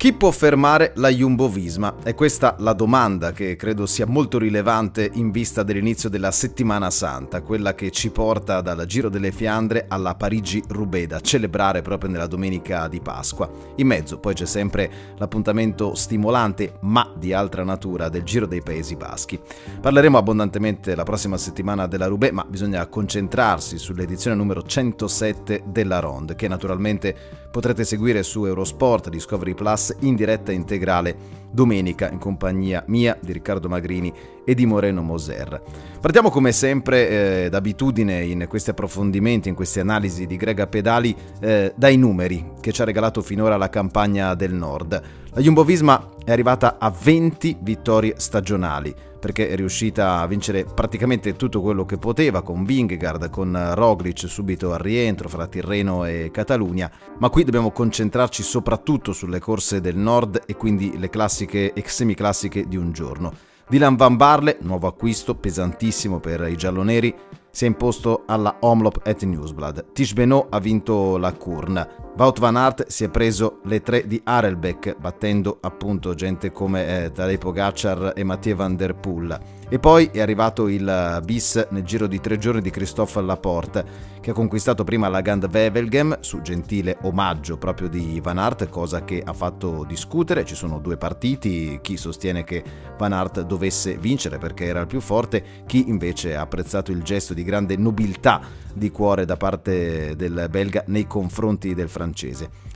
Chi può fermare la Jumbo-Visma? È questa la domanda che credo sia molto rilevante in vista dell'inizio della settimana santa, quella che ci porta dal Giro delle Fiandre alla Parigi-Roubaix da celebrare proprio nella domenica di Pasqua. In mezzo poi c'è sempre l'appuntamento stimolante, ma di altra natura, del Giro dei Paesi Baschi. Parleremo abbondantemente la prossima settimana della Roubaix, ma bisogna concentrarsi sull'edizione numero 107 della Ronde, che naturalmente potrete seguire su Eurosport, Discovery Plus in diretta integrale domenica in compagnia mia, di Riccardo Magrini e di Moreno Moser. Partiamo come sempre eh, d'abitudine in questi approfondimenti, in queste analisi di Grega Pedali, eh, dai numeri che ci ha regalato finora la campagna del Nord. La Jumbo Visma è arrivata a 20 vittorie stagionali perché è riuscita a vincere praticamente tutto quello che poteva con Vingegaard, con Roglic subito al rientro fra Tirreno e Catalunya, ma qui dobbiamo concentrarci soprattutto sulle corse del nord e quindi le classiche e semiclassiche di un giorno. Dylan Van Barle, nuovo acquisto pesantissimo per i gialloneri, si è imposto alla Omlop et Newsblad. Tish Benoit ha vinto la Kurn. Wout van Aert si è preso le tre di Arelbeck, battendo appunto gente come eh, Tadej Pogacar e Mathieu van der Poel. E poi è arrivato il bis nel giro di tre giorni di Christophe Laporte, che ha conquistato prima la Gand Wevelgem su gentile omaggio proprio di Van Aert, cosa che ha fatto discutere. Ci sono due partiti, chi sostiene che Van Aert dovesse vincere perché era il più forte, chi invece ha apprezzato il gesto di grande nobiltà di cuore da parte del belga nei confronti del francese.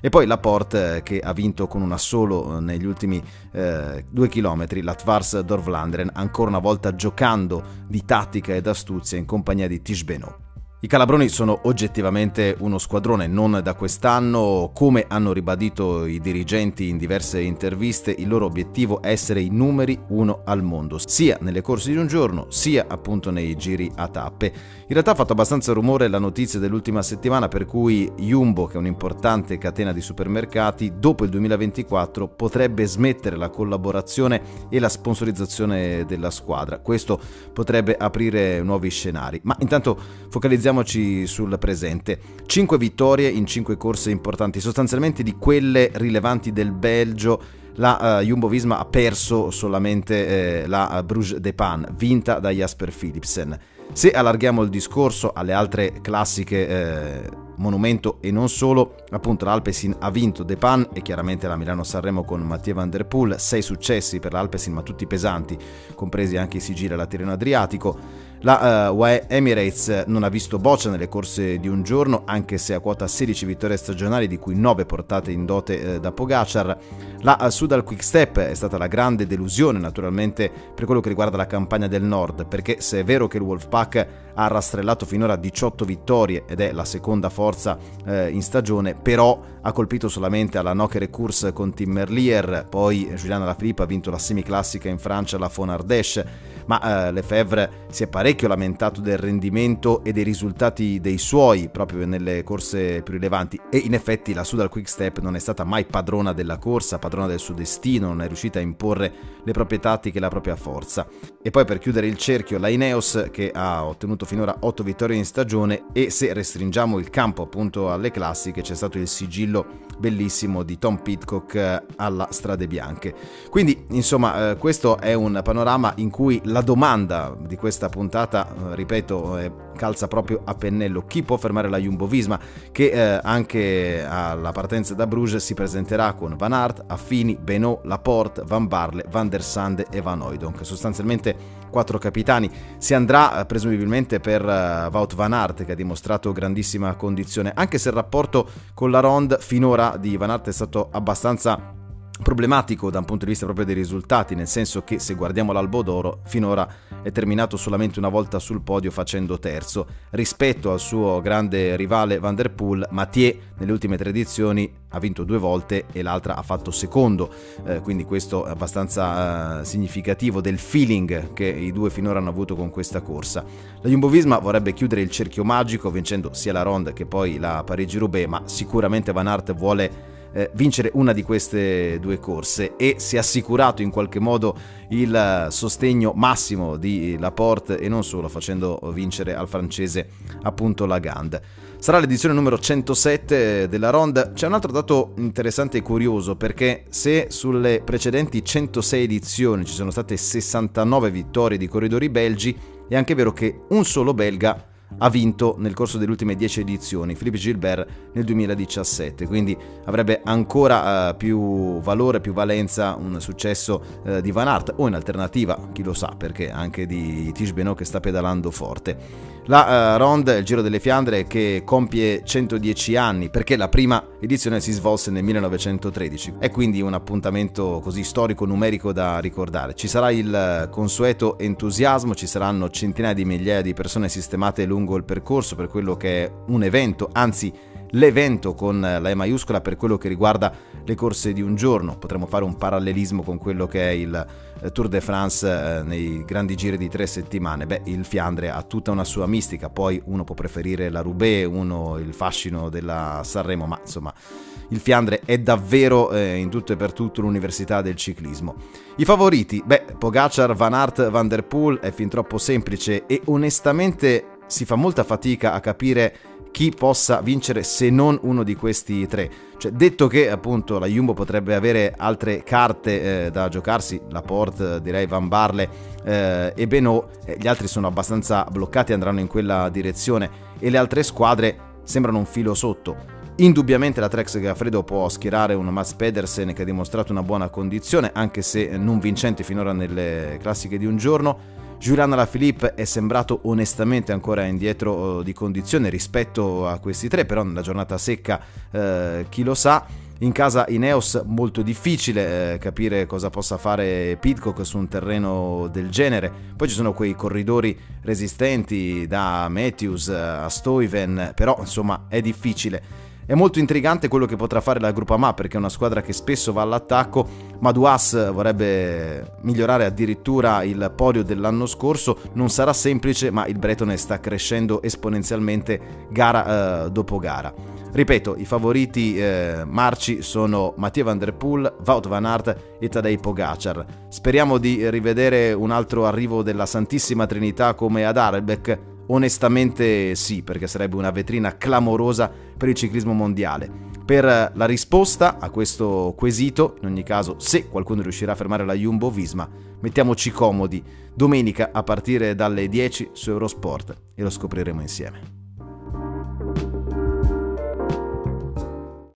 E poi Laporte che ha vinto con un assolo negli ultimi eh, due chilometri, la Tvars Dorvlanderen, ancora una volta giocando di tattica ed astuzia in compagnia di Tish Benoit. I Calabroni sono oggettivamente uno squadrone non da quest'anno, come hanno ribadito i dirigenti in diverse interviste, il loro obiettivo è essere i numeri uno al mondo, sia nelle corse di un giorno, sia appunto nei giri a tappe. In realtà ha fatto abbastanza rumore la notizia dell'ultima settimana per cui Jumbo, che è un'importante catena di supermercati, dopo il 2024 potrebbe smettere la collaborazione e la sponsorizzazione della squadra. Questo potrebbe aprire nuovi scenari. Ma intanto focalizziamo Focalizziamoci sul presente. 5 vittorie in 5 corse importanti, sostanzialmente di quelle rilevanti del Belgio. La uh, Jumbo Visma ha perso solamente eh, la Bruges de Pan, vinta da Jasper Philipsen. Se allarghiamo il discorso alle altre classiche eh, monumento e non solo, appunto l'Alpesin ha vinto De Pan e chiaramente la Milano-Sanremo con Mattia Van Der Poel, sei successi per l'Alpesin ma tutti pesanti, compresi anche i sigilli alla Tirreno Adriatico. La uh, Emirates non ha visto boccia nelle corse di un giorno, anche se ha quota 16 vittorie stagionali, di cui 9 portate in dote uh, da Pogacar. La uh, Sudal Quick Step è stata la grande delusione, naturalmente, per quello che riguarda la campagna del nord, perché se è vero che il Wolfpack ha rastrellato finora 18 vittorie ed è la seconda forza eh, in stagione, però ha colpito solamente alla Nokere Course con Tim Merlier, poi Giuliana Lafilippe ha vinto la semiclassica in Francia la Fonardèche, ma eh, Lefebvre si è parecchio lamentato del rendimento e dei risultati dei suoi proprio nelle corse più rilevanti e in effetti la Sudal Quick Step non è stata mai padrona della corsa, padrona del suo destino, non è riuscita a imporre le proprie tattiche e la propria forza. E poi per chiudere il cerchio la Ineos che ha ottenuto finora 8 vittorie in stagione e se restringiamo il campo appunto alle classiche c'è stato il sigillo bellissimo di Tom Pitcock eh, alla Strade Bianche. Quindi insomma eh, questo è un panorama in cui la domanda di questa puntata, eh, ripeto, è calza proprio a pennello. Chi può fermare la Jumbo Visma che eh, anche alla partenza da Bruges si presenterà con Van Aert, Affini, Benoit, Laporte, Van Barle, Van der Sande e Van Oydonk. Sostanzialmente quattro capitani. Si andrà eh, presumibilmente per uh, Wout Van Aert che ha dimostrato grandissima condizione, anche se il rapporto con la Ronde finora di Van Aert è stato abbastanza problematico da un punto di vista proprio dei risultati, nel senso che se guardiamo l'Albo d'Oro finora è terminato solamente una volta sul podio facendo terzo rispetto al suo grande rivale Van Der Poel, Mathieu nelle ultime tre edizioni ha vinto due volte e l'altra ha fatto secondo, eh, quindi questo è abbastanza eh, significativo del feeling che i due finora hanno avuto con questa corsa. La Jumbo-Visma vorrebbe chiudere il cerchio magico vincendo sia la Ronde che poi la Parigi-Roubaix, ma sicuramente Van Aert vuole eh, vincere una di queste due corse e si è assicurato in qualche modo il sostegno massimo di Laporte e non solo facendo vincere al francese appunto la Gand. Sarà l'edizione numero 107 della Ronde. C'è un altro dato interessante e curioso perché se sulle precedenti 106 edizioni ci sono state 69 vittorie di corridori belgi, è anche vero che un solo belga ha vinto nel corso delle ultime 10 edizioni, Philippe Gilbert nel 2017, quindi avrebbe ancora uh, più valore, più valenza un successo uh, di Van Aert o in alternativa, chi lo sa, perché anche di Tish Benoît che sta pedalando forte. La uh, Ronde, il Giro delle Fiandre che compie 110 anni perché la prima edizione si svolse nel 1913, è quindi un appuntamento così storico numerico da ricordare. Ci sarà il consueto entusiasmo, ci saranno centinaia di migliaia di persone sistemate lungo il percorso per quello che è un evento, anzi l'evento con la E maiuscola per quello che riguarda le corse di un giorno. Potremmo fare un parallelismo con quello che è il eh, Tour de France eh, nei grandi giri di tre settimane. Beh, il Fiandre ha tutta una sua mistica, poi uno può preferire la Roubaix, uno il fascino della Sanremo, ma insomma il Fiandre è davvero eh, in tutto e per tutto l'università del ciclismo. I favoriti? Beh, Pogacar, Van Aert, Van der Poel è fin troppo semplice e onestamente si fa molta fatica a capire chi possa vincere se non uno di questi tre. Cioè, detto che appunto la Jumbo potrebbe avere altre carte eh, da giocarsi, la Port, direi Van Barle eh, e Benoît, eh, gli altri sono abbastanza bloccati e andranno in quella direzione e le altre squadre sembrano un filo sotto. Indubbiamente la Trex Gaffredo può schierare un Mats Pedersen che ha dimostrato una buona condizione, anche se non vincente finora nelle classiche di un giorno. Julian Alaphilippe è sembrato onestamente ancora indietro eh, di condizione rispetto a questi tre, però nella giornata secca eh, chi lo sa. In casa Ineos molto difficile eh, capire cosa possa fare Pitcock su un terreno del genere. Poi ci sono quei corridori resistenti da Matthews a Stoiven, però insomma è difficile. È molto intrigante quello che potrà fare la Groupama perché è una squadra che spesso va all'attacco, ma Duas vorrebbe migliorare addirittura il podio dell'anno scorso, non sarà semplice ma il Bretone sta crescendo esponenzialmente gara eh, dopo gara. Ripeto, i favoriti eh, marci sono Mattia Van Der Poel, Wout Van Aert e Tadej Pogacar. Speriamo di rivedere un altro arrivo della Santissima Trinità come ad Arbeck Onestamente sì, perché sarebbe una vetrina clamorosa per il ciclismo mondiale. Per la risposta a questo quesito, in ogni caso, se qualcuno riuscirà a fermare la Jumbo Visma, mettiamoci comodi domenica a partire dalle 10 su Eurosport e lo scopriremo insieme.